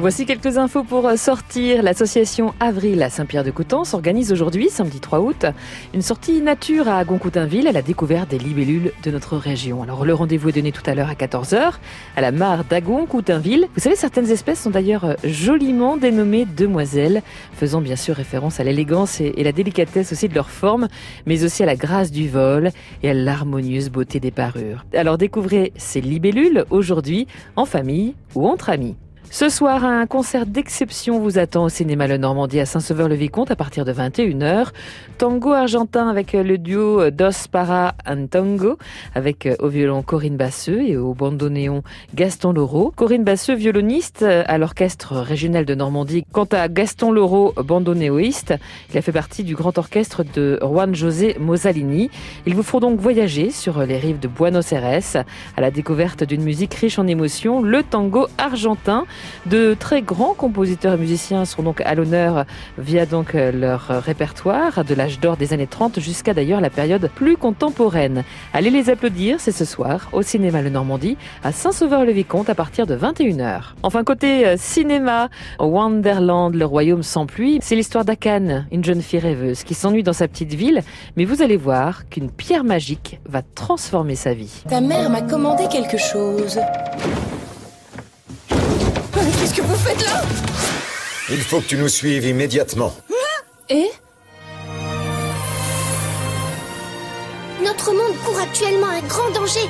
Voici quelques infos pour euh, sortir. L'association Avril à Saint-Pierre-de-Coutances organise aujourd'hui, samedi 3 août, une sortie nature à Goncoutainville à la découverte des libellules de notre région. Alors le rendez-vous est donné tout à l'heure à 14h à la mare d'Agon-Coutainville. Vous savez, certaines espèces sont d'ailleurs euh, joliment dénommées demoiselles, faisant bien sûr référence à l'élégance et la délicatesse aussi de leur forme, mais aussi à la grâce du vol et à l'harmonieuse beauté des parures. Alors découvrez ces libellules aujourd'hui en famille ou entre amis. Ce soir, un concert d'exception vous attend au cinéma Le Normandie à Saint-Sauveur-le-Vicomte à partir de 21h. Tango argentin avec le duo Dos Para and Tango avec euh, au violon Corinne Basseux et au bandoneon Gaston Laureau. Corinne Basseux, violoniste à l'orchestre régional de Normandie. Quant à Gaston Laureau, bandoneoiste, il a fait partie du grand orchestre de Juan José Mosalini. Ils vous feront donc voyager sur les rives de Buenos Aires à la découverte d'une musique riche en émotions, le tango argentin. De très grands compositeurs et musiciens sont donc à l'honneur via donc euh, leur répertoire de l'âge d'or des années 30 jusqu'à d'ailleurs la période plus contemporaine. Allez les applaudir, c'est ce soir au cinéma Le Normandie à Saint-Sauveur-le-Vicomte à partir de 21h. Enfin côté euh, cinéma, Wonderland, le royaume sans pluie, c'est l'histoire d'Akan, une jeune fille rêveuse qui s'ennuie dans sa petite ville, mais vous allez voir qu'une pierre magique va transformer sa vie. Ta mère m'a commandé quelque chose. Qu'est-ce que vous faites là Il faut que tu nous suives immédiatement. Et Notre monde court actuellement un grand danger.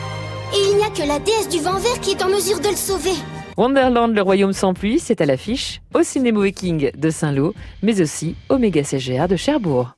Et il n'y a que la déesse du vent vert qui est en mesure de le sauver. Wonderland, le royaume sans pluie, c'est à l'affiche au Cinémo Viking de Saint-Lô, mais aussi au Méga CGA de Cherbourg.